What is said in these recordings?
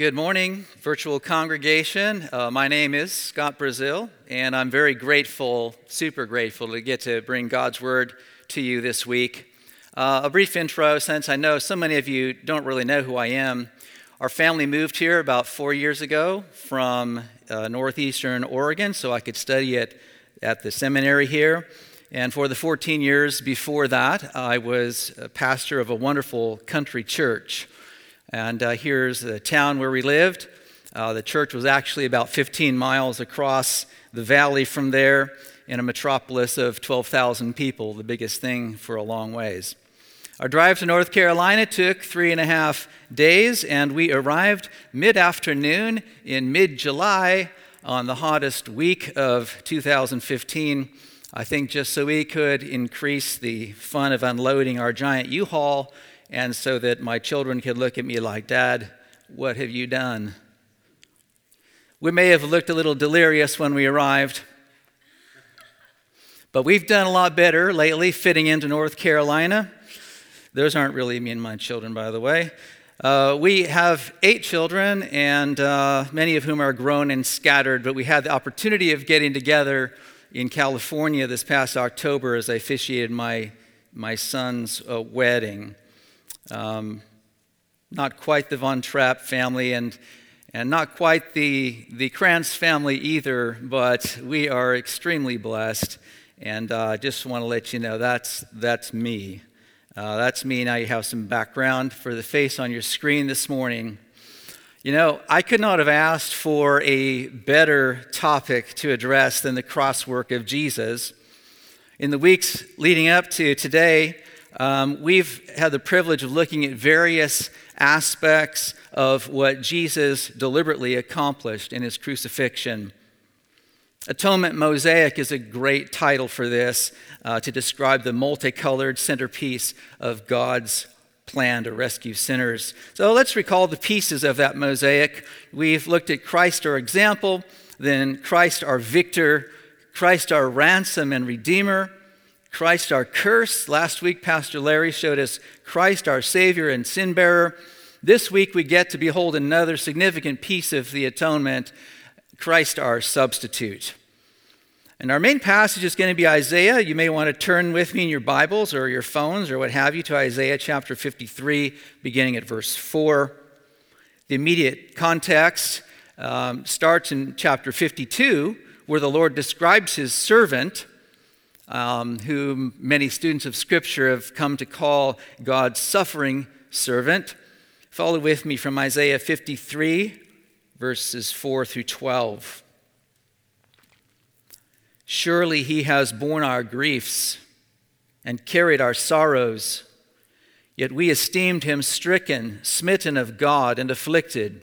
Good morning, virtual congregation. Uh, my name is Scott Brazil, and I'm very grateful, super grateful to get to bring God's Word to you this week. Uh, a brief intro, since I know so many of you don't really know who I am. Our family moved here about four years ago from uh, northeastern Oregon, so I could study at, at the seminary here. And for the 14 years before that, I was a pastor of a wonderful country church. And uh, here's the town where we lived. Uh, the church was actually about 15 miles across the valley from there in a metropolis of 12,000 people, the biggest thing for a long ways. Our drive to North Carolina took three and a half days, and we arrived mid afternoon in mid July on the hottest week of 2015 I think just so we could increase the fun of unloading our giant U Haul and so that my children could look at me like, Dad, what have you done? We may have looked a little delirious when we arrived, but we've done a lot better lately fitting into North Carolina. Those aren't really me and my children, by the way. Uh, we have eight children, and uh, many of whom are grown and scattered, but we had the opportunity of getting together in California this past October as I officiated my, my son's uh, wedding. Um, not quite the Von Trapp family and, and not quite the, the Krantz family either, but we are extremely blessed. And I uh, just want to let you know that's, that's me. Uh, that's me. Now you have some background for the face on your screen this morning. You know, I could not have asked for a better topic to address than the crosswork of Jesus. In the weeks leading up to today, um, we've had the privilege of looking at various aspects of what Jesus deliberately accomplished in his crucifixion. Atonement Mosaic is a great title for this uh, to describe the multicolored centerpiece of God's plan to rescue sinners. So let's recall the pieces of that mosaic. We've looked at Christ, our example, then Christ, our victor, Christ, our ransom and redeemer, Christ, our curse. Last week, Pastor Larry showed us Christ, our Savior and sin bearer. This week, we get to behold another significant piece of the atonement Christ, our substitute. And our main passage is going to be Isaiah. You may want to turn with me in your Bibles or your phones or what have you to Isaiah chapter 53, beginning at verse 4. The immediate context um, starts in chapter 52, where the Lord describes his servant, um, whom many students of Scripture have come to call God's suffering servant. Follow with me from Isaiah 53, verses 4 through 12. Surely he has borne our griefs and carried our sorrows. Yet we esteemed him stricken, smitten of God, and afflicted.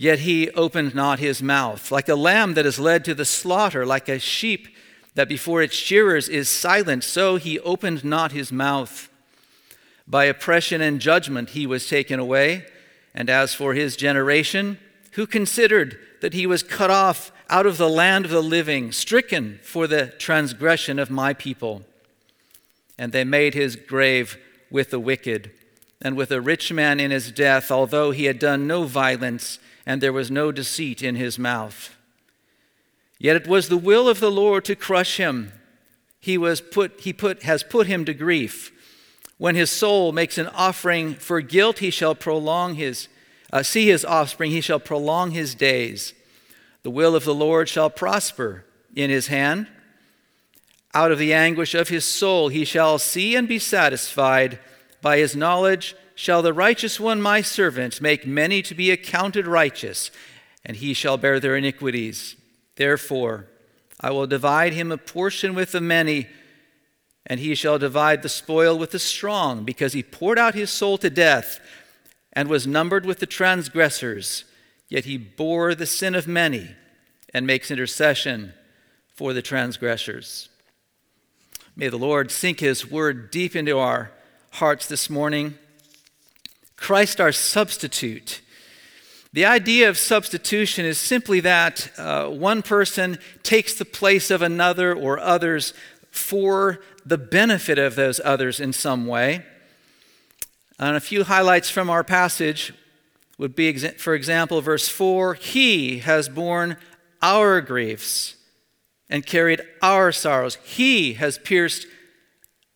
yet he opened not his mouth. Like a lamb that is led to the slaughter, like a sheep that before its shearers is silent, so he opened not his mouth. By oppression and judgment he was taken away. And as for his generation, who considered that he was cut off out of the land of the living, stricken for the transgression of my people? and they made his grave with the wicked, and with a rich man in his death, although he had done no violence, and there was no deceit in his mouth. Yet it was the will of the Lord to crush him. He, was put, he put, has put him to grief. When his soul makes an offering for guilt, he shall prolong his, uh, see his offspring, he shall prolong his days. The will of the Lord shall prosper in his hand. Out of the anguish of his soul he shall see and be satisfied. By his knowledge shall the righteous one, my servant, make many to be accounted righteous, and he shall bear their iniquities. Therefore, I will divide him a portion with the many, and he shall divide the spoil with the strong, because he poured out his soul to death and was numbered with the transgressors. Yet he bore the sin of many and makes intercession for the transgressors. May the Lord sink his word deep into our hearts this morning. Christ, our substitute. The idea of substitution is simply that uh, one person takes the place of another or others for the benefit of those others in some way. And a few highlights from our passage would be, for example, verse 4 He has borne our griefs and carried our sorrows. He has pierced,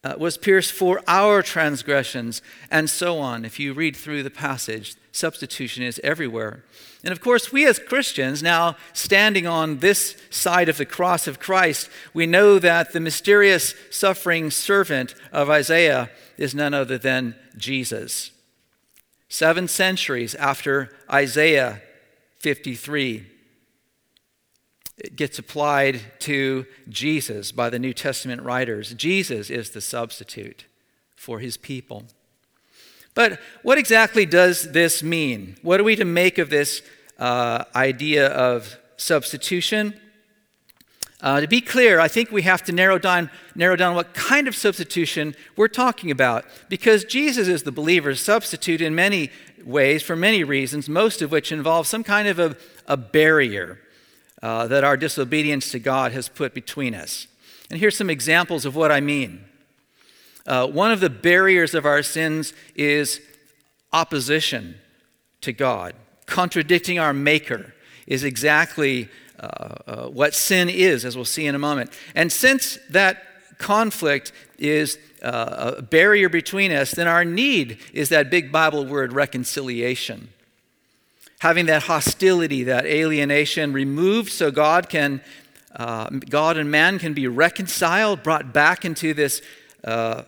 uh, was pierced for our transgressions, and so on. If you read through the passage, substitution is everywhere. And of course, we as Christians, now standing on this side of the cross of Christ, we know that the mysterious suffering servant of Isaiah is none other than Jesus. Seven centuries after Isaiah 53, it gets applied to Jesus by the New Testament writers. Jesus is the substitute for his people. But what exactly does this mean? What are we to make of this uh, idea of substitution? Uh, to be clear, I think we have to narrow down, narrow down what kind of substitution we're talking about, because Jesus is the believer's substitute in many ways, for many reasons, most of which involve some kind of a, a barrier uh, that our disobedience to God has put between us. And here's some examples of what I mean. Uh, one of the barriers of our sins is opposition to God. Contradicting our Maker is exactly uh, uh, what sin is, as we'll see in a moment. And since that conflict is uh, a barrier between us, then our need is that big Bible word reconciliation having that hostility, that alienation removed so God can, uh, God and man can be reconciled, brought back into this uh,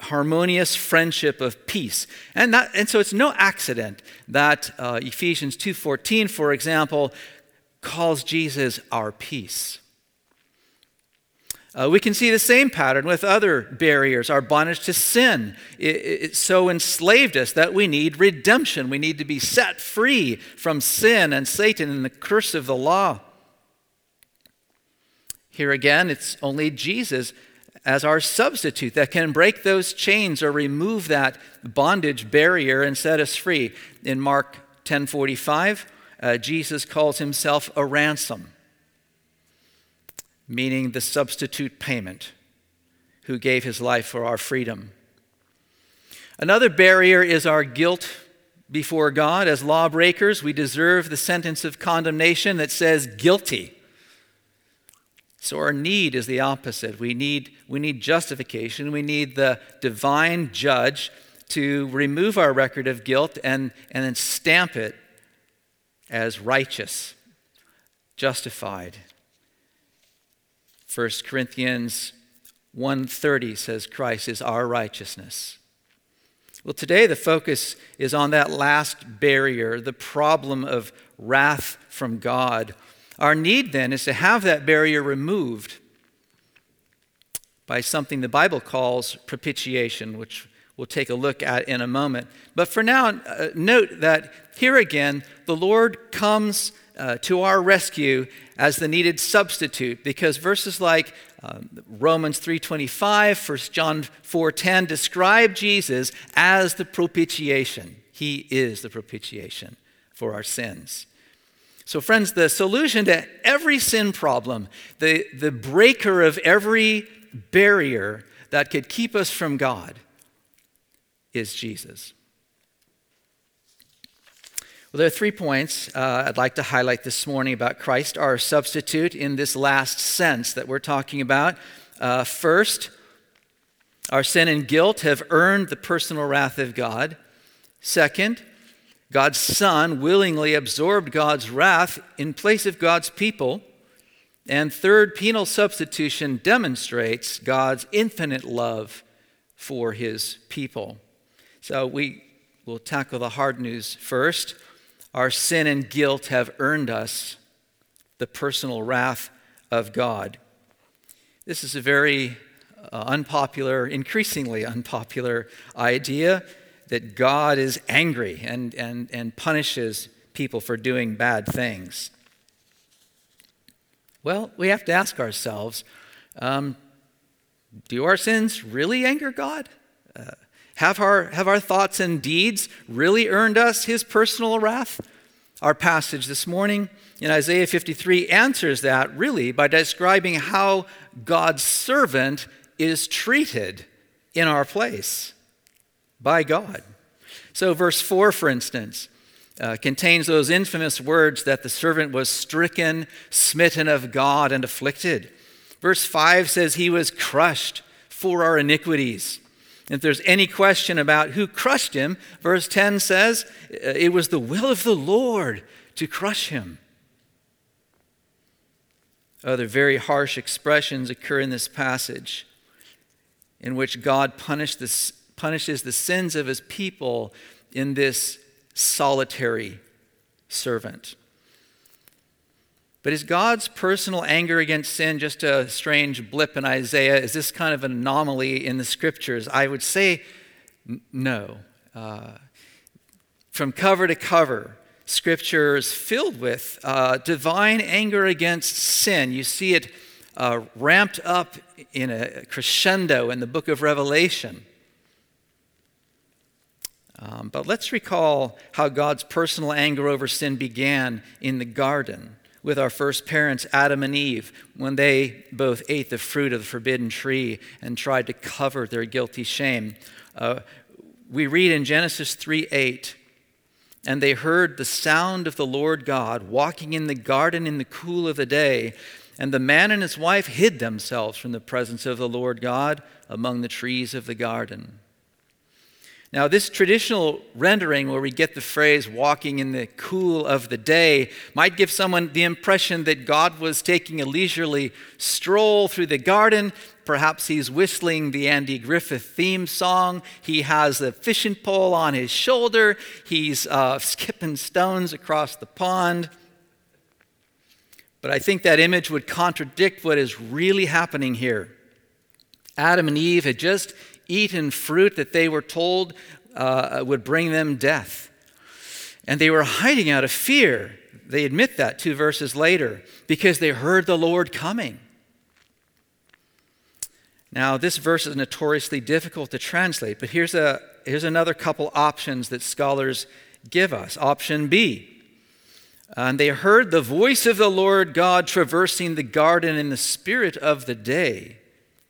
harmonious friendship of peace. And, that, and so it's no accident that uh, Ephesians 2.14, for example, calls Jesus our peace. Uh, we can see the same pattern with other barriers. Our bondage to sin it, it, so enslaved us that we need redemption. We need to be set free from sin and Satan and the curse of the law. Here again, it's only Jesus as our substitute that can break those chains or remove that bondage barrier and set us free. In Mark 10:45, uh, Jesus calls himself a ransom meaning the substitute payment, who gave his life for our freedom. Another barrier is our guilt before God. As lawbreakers, we deserve the sentence of condemnation that says guilty. So our need is the opposite. We need, we need justification. We need the divine judge to remove our record of guilt and, and then stamp it as righteous, justified, 1 Corinthians 1:30 says Christ is our righteousness. Well, today the focus is on that last barrier, the problem of wrath from God. Our need then is to have that barrier removed by something the Bible calls propitiation, which we'll take a look at in a moment. But for now, uh, note that here again, the Lord comes uh, to our rescue as the needed substitute because verses like uh, Romans 3:25, 1 John 4:10 describe Jesus as the propitiation. He is the propitiation for our sins. So, friends, the solution to every sin problem, the, the breaker of every barrier that could keep us from God, is Jesus. Well, there are three points uh, I'd like to highlight this morning about Christ, our substitute, in this last sense that we're talking about. Uh, first, our sin and guilt have earned the personal wrath of God. Second, God's Son willingly absorbed God's wrath in place of God's people. And third, penal substitution demonstrates God's infinite love for his people. So we will tackle the hard news first. Our sin and guilt have earned us the personal wrath of God. This is a very uh, unpopular, increasingly unpopular idea that God is angry and, and, and punishes people for doing bad things. Well, we have to ask ourselves um, do our sins really anger God? Uh, have, our, have our thoughts and deeds really earned us his personal wrath? Our passage this morning in Isaiah 53 answers that really by describing how God's servant is treated in our place by God. So, verse 4, for instance, uh, contains those infamous words that the servant was stricken, smitten of God, and afflicted. Verse 5 says he was crushed for our iniquities. If there's any question about who crushed him, verse 10 says uh, it was the will of the Lord to crush him. Other very harsh expressions occur in this passage in which God punishes the sins of his people in this solitary servant. But is God's personal anger against sin just a strange blip in Isaiah? Is this kind of an anomaly in the scriptures? I would say n- no. Uh, from cover to cover, scripture is filled with uh, divine anger against sin. You see it uh, ramped up in a crescendo in the book of Revelation. Um, but let's recall how God's personal anger over sin began in the garden with our first parents, Adam and Eve, when they both ate the fruit of the forbidden tree and tried to cover their guilty shame. Uh, we read in Genesis 3 8, and they heard the sound of the Lord God walking in the garden in the cool of the day. And the man and his wife hid themselves from the presence of the Lord God among the trees of the garden. Now, this traditional rendering, where we get the phrase walking in the cool of the day, might give someone the impression that God was taking a leisurely stroll through the garden. Perhaps he's whistling the Andy Griffith theme song. He has a fishing pole on his shoulder. He's uh, skipping stones across the pond. But I think that image would contradict what is really happening here. Adam and Eve had just eaten fruit that they were told uh, would bring them death. And they were hiding out of fear. They admit that two verses later because they heard the Lord coming. Now, this verse is notoriously difficult to translate, but here's, a, here's another couple options that scholars give us. Option B. And they heard the voice of the Lord God traversing the garden in the spirit of the day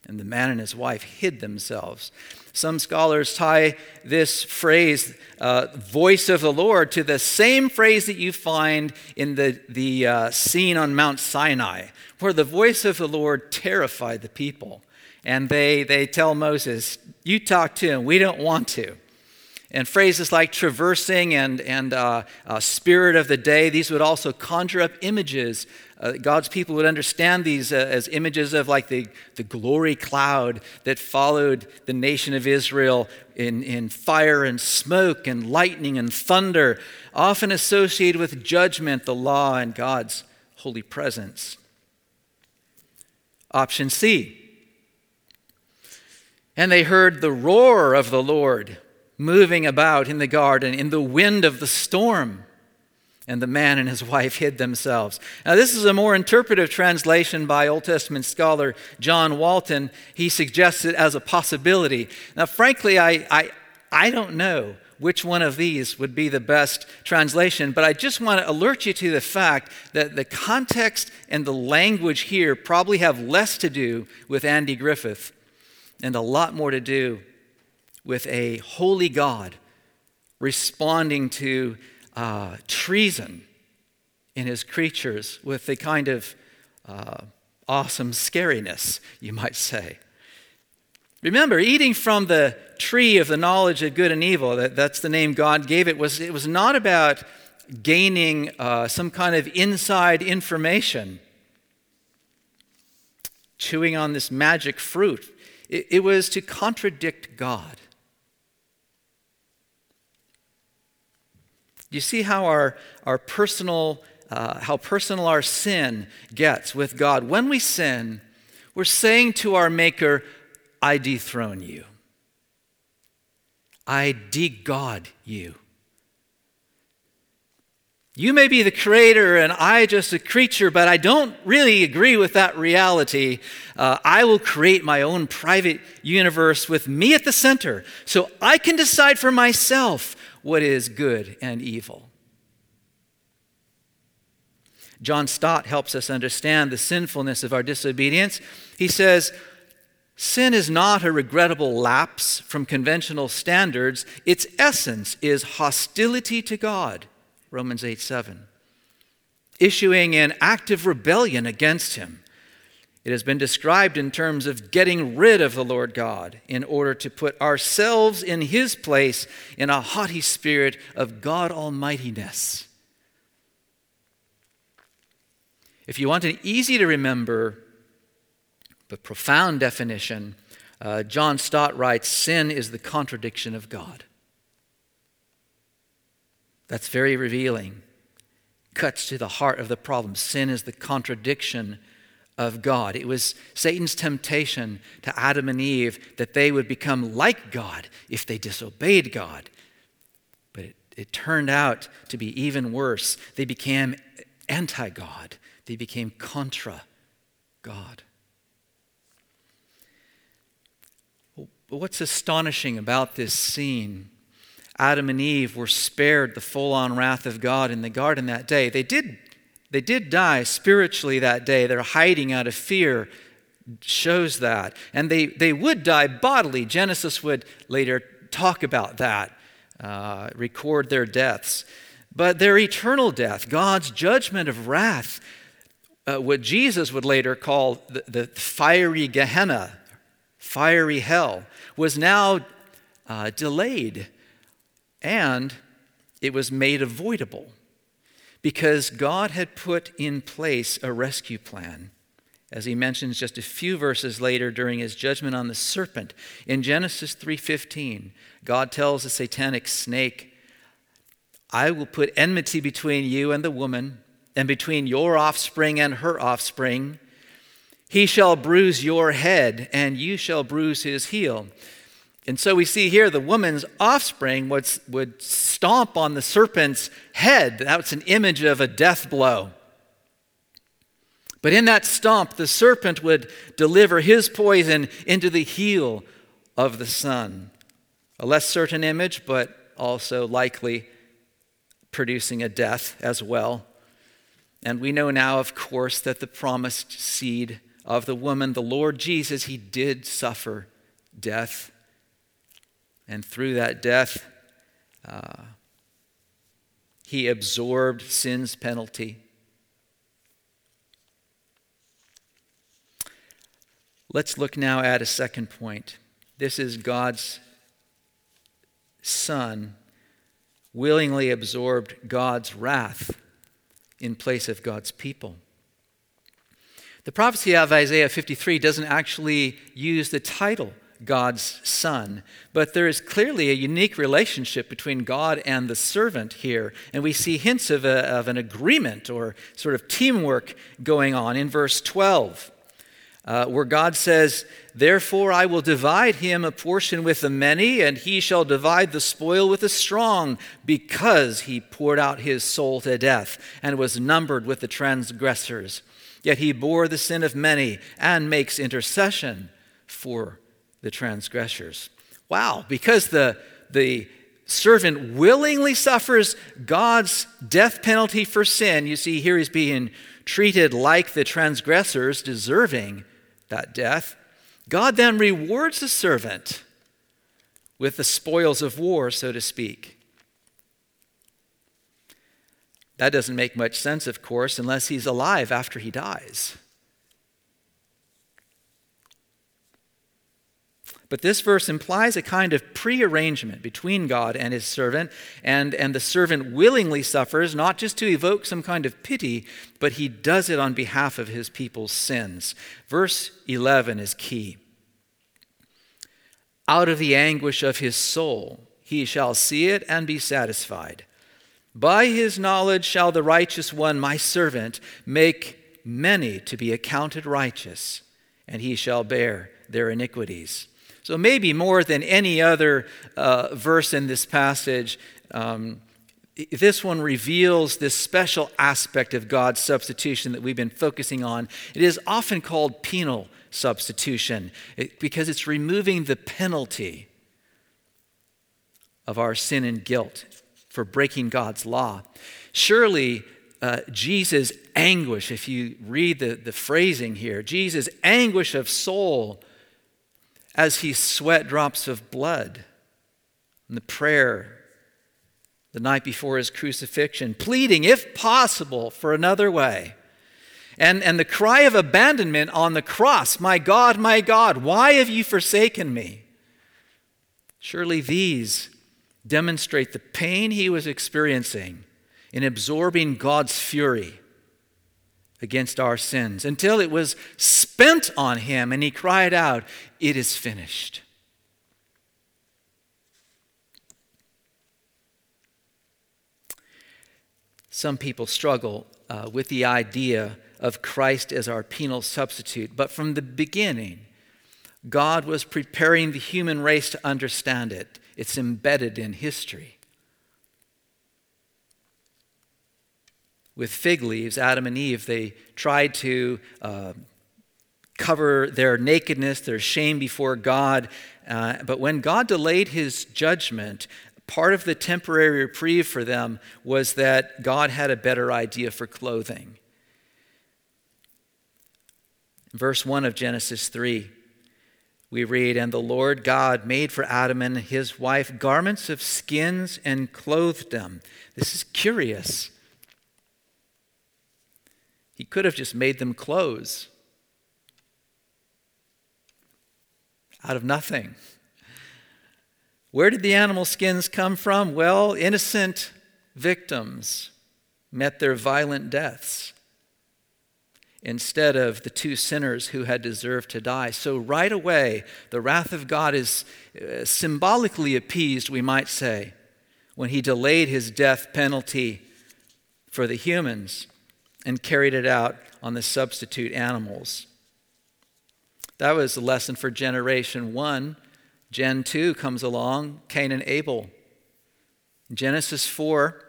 and the man and his wife hid themselves. Some scholars tie this phrase, uh, voice of the Lord, to the same phrase that you find in the, the uh, scene on Mount Sinai, where the voice of the Lord terrified the people. And they, they tell Moses, You talk to him, we don't want to. And phrases like traversing and, and uh, uh, spirit of the day, these would also conjure up images. Uh, God's people would understand these uh, as images of like the, the glory cloud that followed the nation of Israel in, in fire and smoke and lightning and thunder, often associated with judgment, the law, and God's holy presence. Option C. And they heard the roar of the Lord moving about in the garden in the wind of the storm. And the man and his wife hid themselves. Now, this is a more interpretive translation by Old Testament scholar John Walton. He suggests it as a possibility. Now, frankly, I, I, I don't know which one of these would be the best translation, but I just want to alert you to the fact that the context and the language here probably have less to do with Andy Griffith and a lot more to do with a holy God responding to uh, treason in his creatures with a kind of uh, awesome scariness, you might say. Remember, eating from the tree of the knowledge of good and evil, that, that's the name God gave it, was, it was not about gaining uh, some kind of inside information, chewing on this magic fruit. It, it was to contradict God. You see how our, our personal, uh, how personal our sin gets with God? When we sin, we're saying to our Maker, I dethrone you. I de-God you. You may be the creator and I just a creature, but I don't really agree with that reality. Uh, I will create my own private universe with me at the center so I can decide for myself what is good and evil. John Stott helps us understand the sinfulness of our disobedience. He says, Sin is not a regrettable lapse from conventional standards, its essence is hostility to God. Romans 8 7. Issuing an active rebellion against him. It has been described in terms of getting rid of the Lord God in order to put ourselves in his place in a haughty spirit of God Almightiness. If you want an easy to remember but profound definition, uh, John Stott writes Sin is the contradiction of God. That's very revealing. Cuts to the heart of the problem. Sin is the contradiction of God. It was Satan's temptation to Adam and Eve that they would become like God if they disobeyed God. But it, it turned out to be even worse. They became anti God, they became contra God. But what's astonishing about this scene Adam and Eve were spared the full on wrath of God in the garden that day. They did, they did die spiritually that day. They're hiding out of fear, shows that. And they, they would die bodily. Genesis would later talk about that, uh, record their deaths. But their eternal death, God's judgment of wrath, uh, what Jesus would later call the, the fiery Gehenna, fiery hell, was now uh, delayed and it was made avoidable because God had put in place a rescue plan. As he mentions just a few verses later during his judgment on the serpent in Genesis 3:15, God tells the satanic snake, "I will put enmity between you and the woman, and between your offspring and her offspring. He shall bruise your head, and you shall bruise his heel." And so we see here the woman's offspring would, would stomp on the serpent's head. That's an image of a death blow. But in that stomp, the serpent would deliver his poison into the heel of the son. A less certain image, but also likely producing a death as well. And we know now, of course, that the promised seed of the woman, the Lord Jesus, he did suffer death and through that death, uh, he absorbed sin's penalty. Let's look now at a second point. This is God's Son willingly absorbed God's wrath in place of God's people. The prophecy of Isaiah 53 doesn't actually use the title God's Son. But there is clearly a unique relationship between God and the servant here, and we see hints of, a, of an agreement or sort of teamwork going on in verse 12. Uh, where God says, Therefore I will divide him a portion with the many, and he shall divide the spoil with the strong, because he poured out his soul to death and was numbered with the transgressors. Yet he bore the sin of many and makes intercession for the transgressors. Wow, because the, the servant willingly suffers God's death penalty for sin, you see, here he's being treated like the transgressors, deserving that death. God then rewards the servant with the spoils of war, so to speak. That doesn't make much sense, of course, unless he's alive after he dies. But this verse implies a kind of prearrangement between God and his servant, and, and the servant willingly suffers, not just to evoke some kind of pity, but he does it on behalf of his people's sins. Verse 11 is key. Out of the anguish of his soul, he shall see it and be satisfied. By his knowledge shall the righteous one, my servant, make many to be accounted righteous, and he shall bear their iniquities. So, maybe more than any other uh, verse in this passage, um, this one reveals this special aspect of God's substitution that we've been focusing on. It is often called penal substitution because it's removing the penalty of our sin and guilt for breaking God's law. Surely, uh, Jesus' anguish, if you read the, the phrasing here, Jesus' anguish of soul as he sweat drops of blood in the prayer the night before his crucifixion, pleading, if possible, for another way. And, and the cry of abandonment on the cross My God, my God, why have you forsaken me? Surely these demonstrate the pain he was experiencing in absorbing God's fury against our sins until it was spent on him and he cried out, It is finished. Some people struggle uh, with the idea of Christ as our penal substitute, but from the beginning, God was preparing the human race to understand it. It's embedded in history. With fig leaves, Adam and Eve, they tried to uh, cover their nakedness, their shame before God. Uh, but when God delayed his judgment, part of the temporary reprieve for them was that God had a better idea for clothing. Verse 1 of Genesis 3, we read, And the Lord God made for Adam and his wife garments of skins and clothed them. This is curious. He could have just made them clothes out of nothing. Where did the animal skins come from? Well, innocent victims met their violent deaths instead of the two sinners who had deserved to die. So, right away, the wrath of God is uh, symbolically appeased, we might say, when he delayed his death penalty for the humans and carried it out on the substitute animals. That was a lesson for generation one Gen 2 comes along, Cain and Abel. Genesis 4,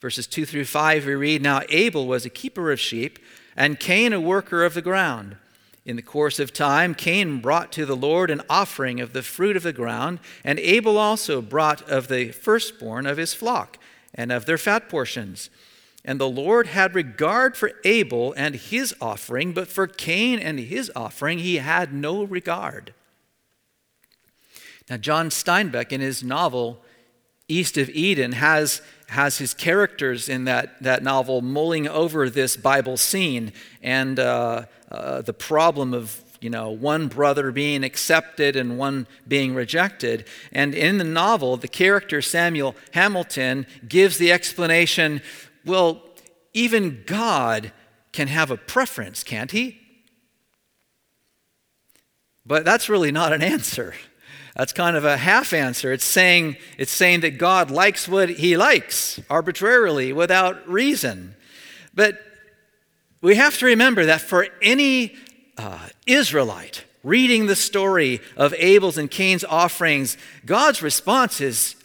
verses 2 through 5, we read Now Abel was a keeper of sheep, and Cain a worker of the ground. In the course of time, Cain brought to the Lord an offering of the fruit of the ground, and Abel also brought of the firstborn of his flock and of their fat portions. And the Lord had regard for Abel and his offering, but for Cain and his offering he had no regard. Now, John Steinbeck, in his novel East of Eden, has, has his characters in that, that novel mulling over this Bible scene and uh, uh, the problem of you know, one brother being accepted and one being rejected. And in the novel, the character Samuel Hamilton gives the explanation well, even God can have a preference, can't he? But that's really not an answer. That's kind of a half answer. It's saying, it's saying that God likes what he likes arbitrarily without reason. But we have to remember that for any uh, Israelite reading the story of Abel's and Cain's offerings, God's response is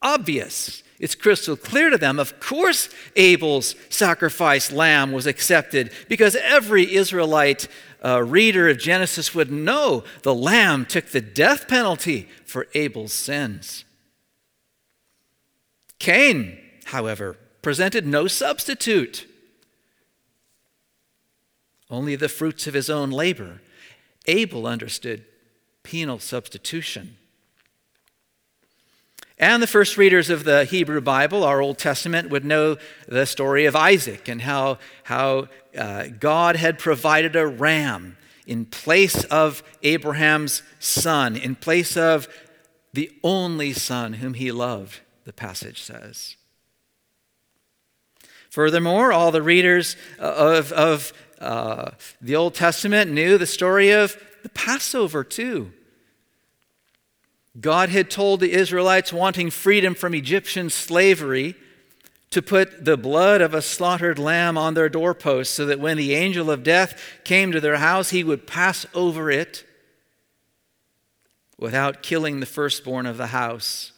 obvious. It's crystal clear to them. Of course, Abel's sacrificed lamb was accepted because every Israelite uh, reader of Genesis would know the lamb took the death penalty for Abel's sins. Cain, however, presented no substitute, only the fruits of his own labor. Abel understood penal substitution. And the first readers of the Hebrew Bible, our Old Testament, would know the story of Isaac and how, how uh, God had provided a ram in place of Abraham's son, in place of the only son whom he loved, the passage says. Furthermore, all the readers of, of uh, the Old Testament knew the story of the Passover too. God had told the Israelites wanting freedom from Egyptian slavery to put the blood of a slaughtered lamb on their doorposts so that when the angel of death came to their house, he would pass over it without killing the firstborn of the house.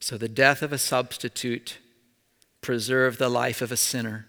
So the death of a substitute preserved the life of a sinner.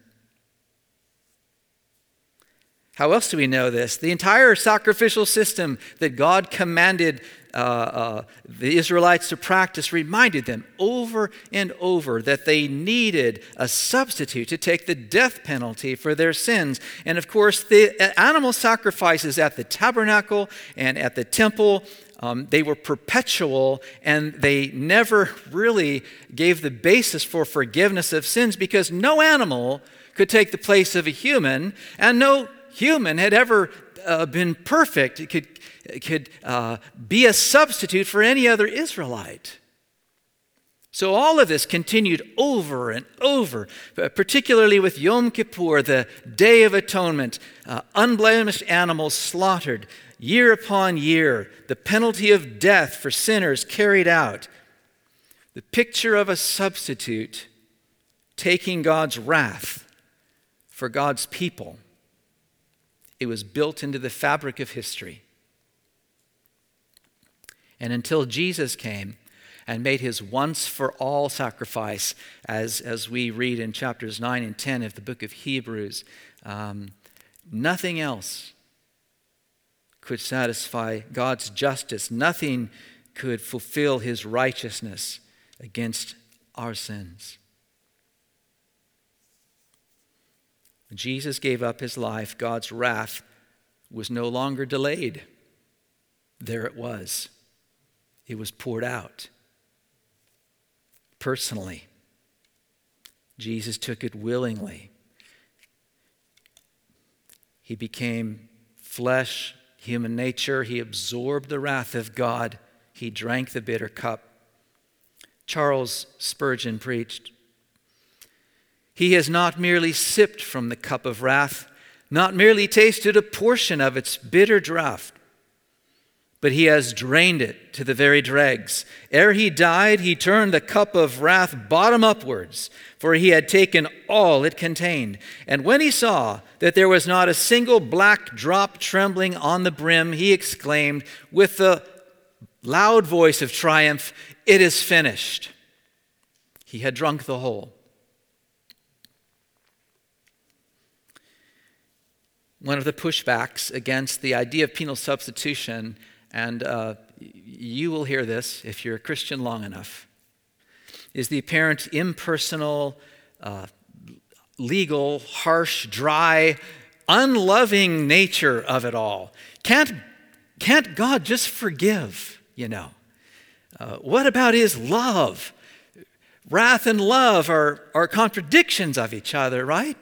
How else do we know this? The entire sacrificial system that God commanded uh, uh, the Israelites to practice reminded them over and over that they needed a substitute to take the death penalty for their sins. And of course, the animal sacrifices at the tabernacle and at the temple. Um, they were perpetual and they never really gave the basis for forgiveness of sins because no animal could take the place of a human, and no human had ever uh, been perfect. It could, it could uh, be a substitute for any other Israelite. So all of this continued over and over, particularly with Yom Kippur, the Day of Atonement, uh, unblemished animals slaughtered year upon year, the penalty of death for sinners carried out. The picture of a substitute taking God's wrath for God's people. It was built into the fabric of history. And until Jesus came and made his once for all sacrifice, as, as we read in chapters 9 and 10 of the book of Hebrews, um, nothing else could satisfy God's justice. Nothing could fulfill his righteousness against our sins. Jesus gave up his life, God's wrath was no longer delayed. There it was. It was poured out personally. Jesus took it willingly. He became flesh, human nature. He absorbed the wrath of God. He drank the bitter cup. Charles Spurgeon preached he has not merely sipped from the cup of wrath, not merely tasted a portion of its bitter draught, but he has drained it to the very dregs. Ere he died, he turned the cup of wrath bottom upwards, for he had taken all it contained. And when he saw that there was not a single black drop trembling on the brim, he exclaimed with the loud voice of triumph, It is finished. He had drunk the whole. One of the pushbacks against the idea of penal substitution, and uh, you will hear this if you're a Christian long enough, is the apparent impersonal, uh, legal, harsh, dry, unloving nature of it all. Can't, can't God just forgive, you know? Uh, what about his love? Wrath and love are, are contradictions of each other, right?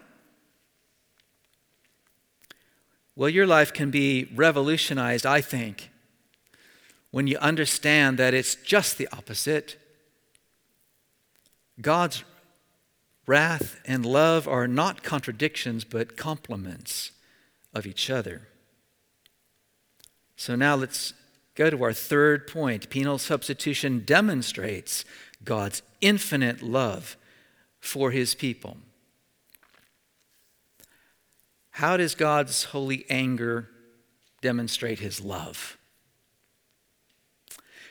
Well, your life can be revolutionized, I think, when you understand that it's just the opposite. God's wrath and love are not contradictions, but complements of each other. So now let's go to our third point. Penal substitution demonstrates God's infinite love for his people. How does God's holy anger demonstrate his love?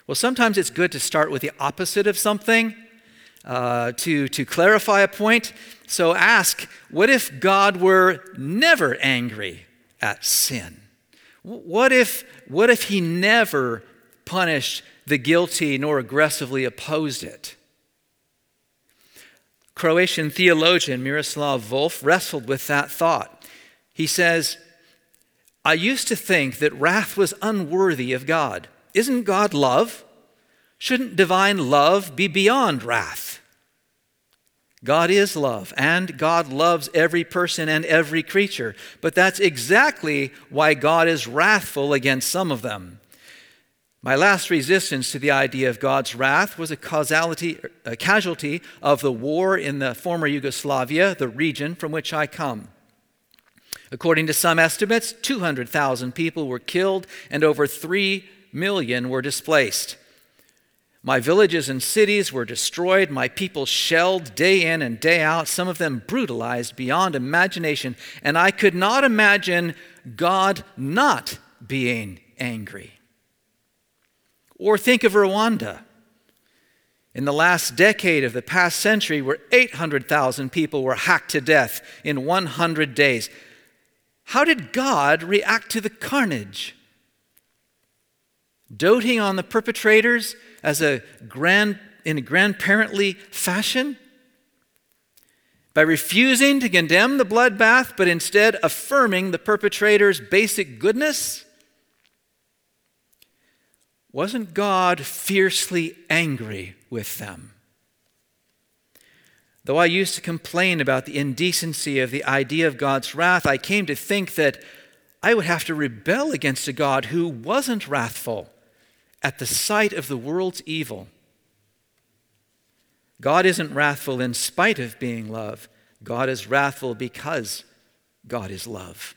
Well, sometimes it's good to start with the opposite of something uh, to, to clarify a point. So ask what if God were never angry at sin? What if, what if he never punished the guilty nor aggressively opposed it? Croatian theologian Miroslav Volf wrestled with that thought. He says, I used to think that wrath was unworthy of God. Isn't God love? Shouldn't divine love be beyond wrath? God is love, and God loves every person and every creature. But that's exactly why God is wrathful against some of them. My last resistance to the idea of God's wrath was a causality, a casualty of the war in the former Yugoslavia, the region from which I come. According to some estimates, 200,000 people were killed and over 3 million were displaced. My villages and cities were destroyed, my people shelled day in and day out, some of them brutalized beyond imagination, and I could not imagine God not being angry. Or think of Rwanda. In the last decade of the past century, where 800,000 people were hacked to death in 100 days, how did God react to the carnage? Doting on the perpetrators as a grand, in a grandparently fashion? By refusing to condemn the bloodbath, but instead affirming the perpetrator's basic goodness? Wasn't God fiercely angry with them? Though I used to complain about the indecency of the idea of God's wrath, I came to think that I would have to rebel against a God who wasn't wrathful at the sight of the world's evil. God isn't wrathful in spite of being love, God is wrathful because God is love.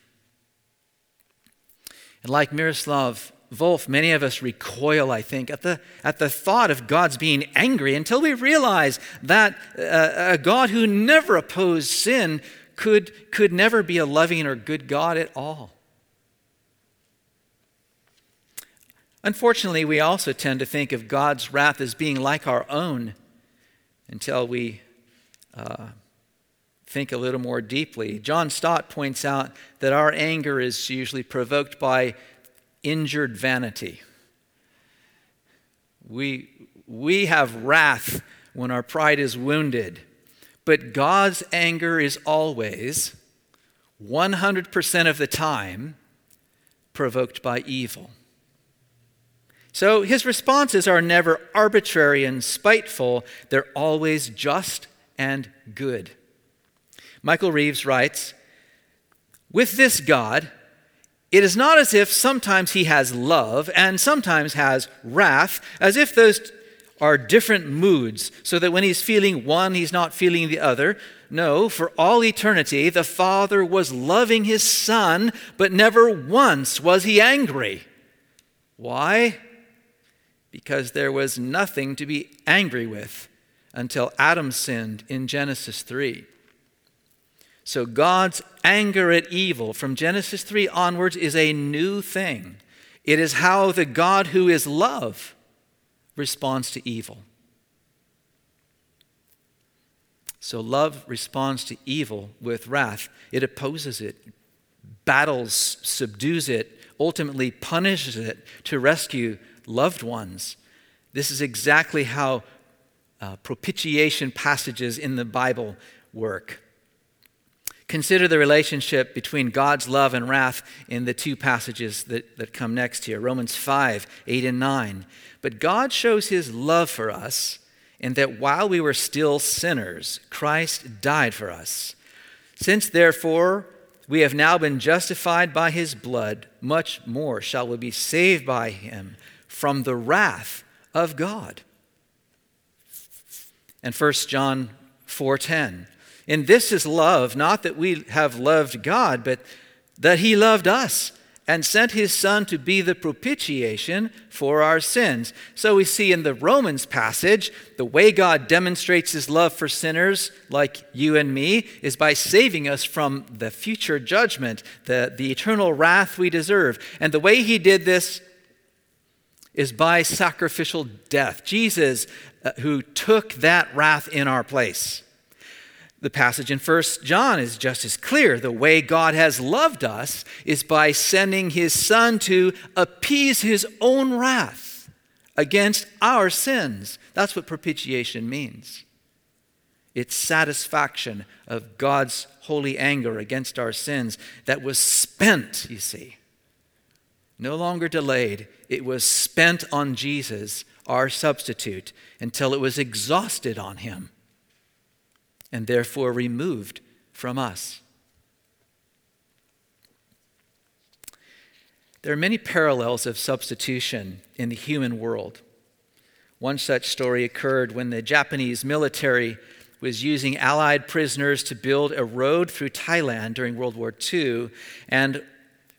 And like Miroslav Volf, many of us recoil, I think, at the, at the thought of God's being angry until we realize that uh, a God who never opposed sin could, could never be a loving or good God at all. Unfortunately, we also tend to think of God's wrath as being like our own until we uh, think a little more deeply. John Stott points out that our anger is usually provoked by injured vanity. We, we have wrath when our pride is wounded, but God's anger is always, 100% of the time, provoked by evil. So his responses are never arbitrary and spiteful, they're always just and good. Michael Reeves writes With this God, it is not as if sometimes he has love and sometimes has wrath, as if those are different moods, so that when he's feeling one, he's not feeling the other. No, for all eternity, the Father was loving his Son, but never once was he angry. Why? Because there was nothing to be angry with until Adam sinned in Genesis 3. So God's anger at evil from Genesis 3 onwards is a new thing. It is how the God who is love responds to evil. So love responds to evil with wrath. It opposes it, battles, subdues it, ultimately punishes it to rescue loved ones. This is exactly how uh, propitiation passages in the Bible work. Consider the relationship between God's love and wrath in the two passages that, that come next here Romans 5 8 and 9. But God shows his love for us in that while we were still sinners, Christ died for us. Since therefore we have now been justified by his blood, much more shall we be saved by him from the wrath of God. And 1 John 4:10 and this is love, not that we have loved God, but that He loved us and sent His Son to be the propitiation for our sins. So we see in the Romans passage, the way God demonstrates His love for sinners like you and me is by saving us from the future judgment, the, the eternal wrath we deserve. And the way He did this is by sacrificial death. Jesus, uh, who took that wrath in our place. The passage in 1 John is just as clear. The way God has loved us is by sending his Son to appease his own wrath against our sins. That's what propitiation means. It's satisfaction of God's holy anger against our sins that was spent, you see. No longer delayed. It was spent on Jesus, our substitute, until it was exhausted on him and therefore removed from us. There are many parallels of substitution in the human world. One such story occurred when the Japanese military was using Allied prisoners to build a road through Thailand during World War II. And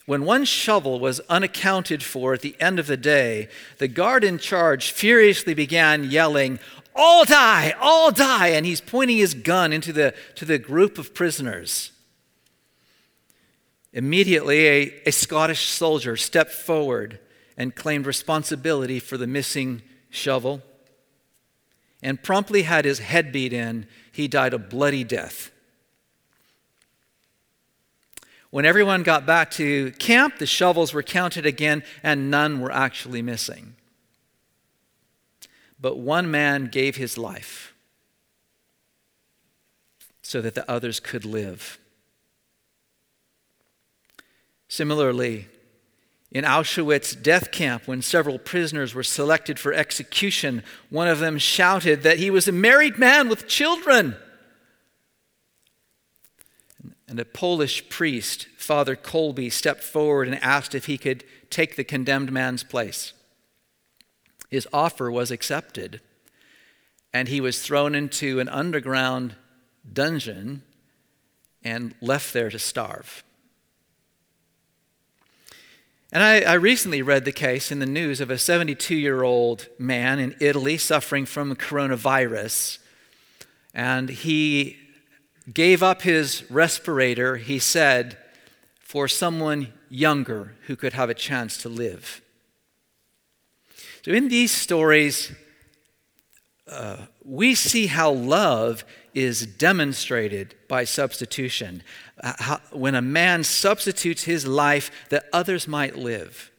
when one shovel was unaccounted for at the end of the day, the guard in charge furiously began yelling, all die, all die. And he's pointing his gun into the, to the group of prisoners. Immediately, a, a Scottish soldier stepped forward and claimed responsibility for the missing shovel. and promptly had his head beat in. He died a bloody death. When everyone got back to camp, the shovels were counted again, and none were actually missing. But one man gave his life so that the others could live. Similarly, in Auschwitz death camp, when several prisoners were selected for execution, one of them shouted that he was a married man with children. And a Polish priest, Father Kolbe, stepped forward and asked if he could take the condemned man's place. His offer was accepted, and he was thrown into an underground dungeon and left there to starve. And I, I, recently read the case in the news of a 72 year old man in Italy suffering from coronavirus. And he gave up his respirator, he said, for someone younger who could have a chance to live. So, in these stories, uh, we see how love is demonstrated by substitution. Uh, how, when a man substitutes his life that others might live.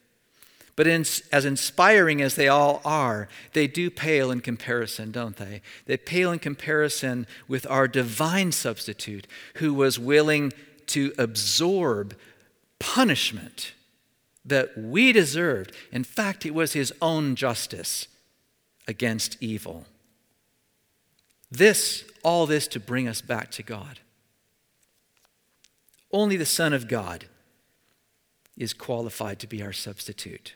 But in, as inspiring as they all are, they do pale in comparison, don't they? They pale in comparison with our divine substitute who was willing to absorb punishment that we deserved. In fact, it was his own justice against evil. This, all this to bring us back to God. Only the Son of God is qualified to be our substitute.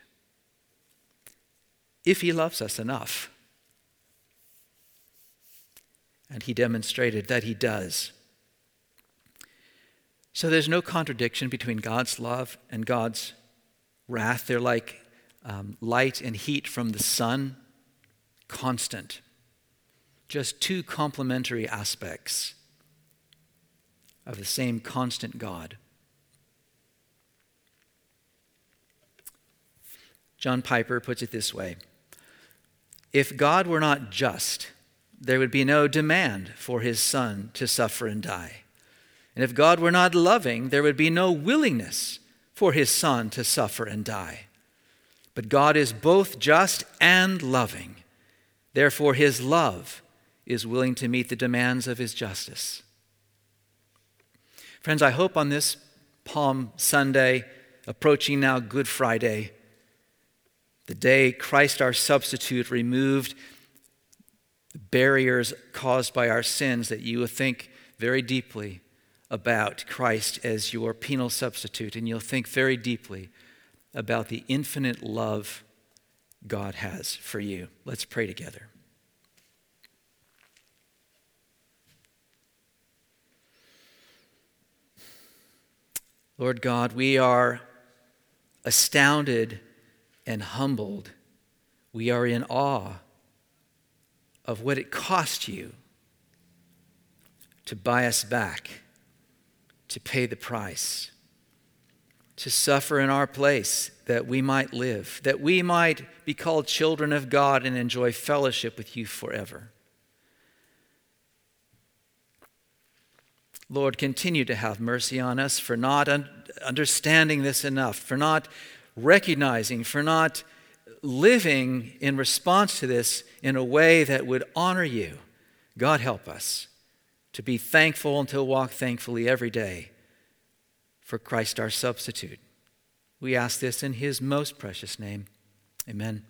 If he loves us enough. And he demonstrated that he does. So there's no contradiction between God's love and God's wrath. They're like um, light and heat from the sun, constant just two complementary aspects of the same constant God. John Piper puts it this way If God were not just, there would be no demand for his Son to suffer and die. And if God were not loving, there would be no willingness for his Son to suffer and die. But God is both just and loving. Therefore, his love is willing to meet the demands of his justice. Friends, I hope on this Palm Sunday, approaching now Good Friday, the day Christ our substitute removed the barriers caused by our sins, that you will think very deeply about Christ as your penal substitute, and you'll think very deeply about the infinite love God has for you. Let's pray together. Lord God, we are astounded and humbled. We are in awe of what it cost you to buy us back, to pay the price, to suffer in our place that we might live, that we might be called children of God and enjoy fellowship with you forever. Lord, continue to have mercy on us for not un- understanding this enough, for not recognizing, for not living in response to this in a way that would honor you. God, help us to be thankful and to walk thankfully every day for Christ our substitute. We ask this in his most precious name. Amen.